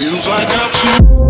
Feels like I'm.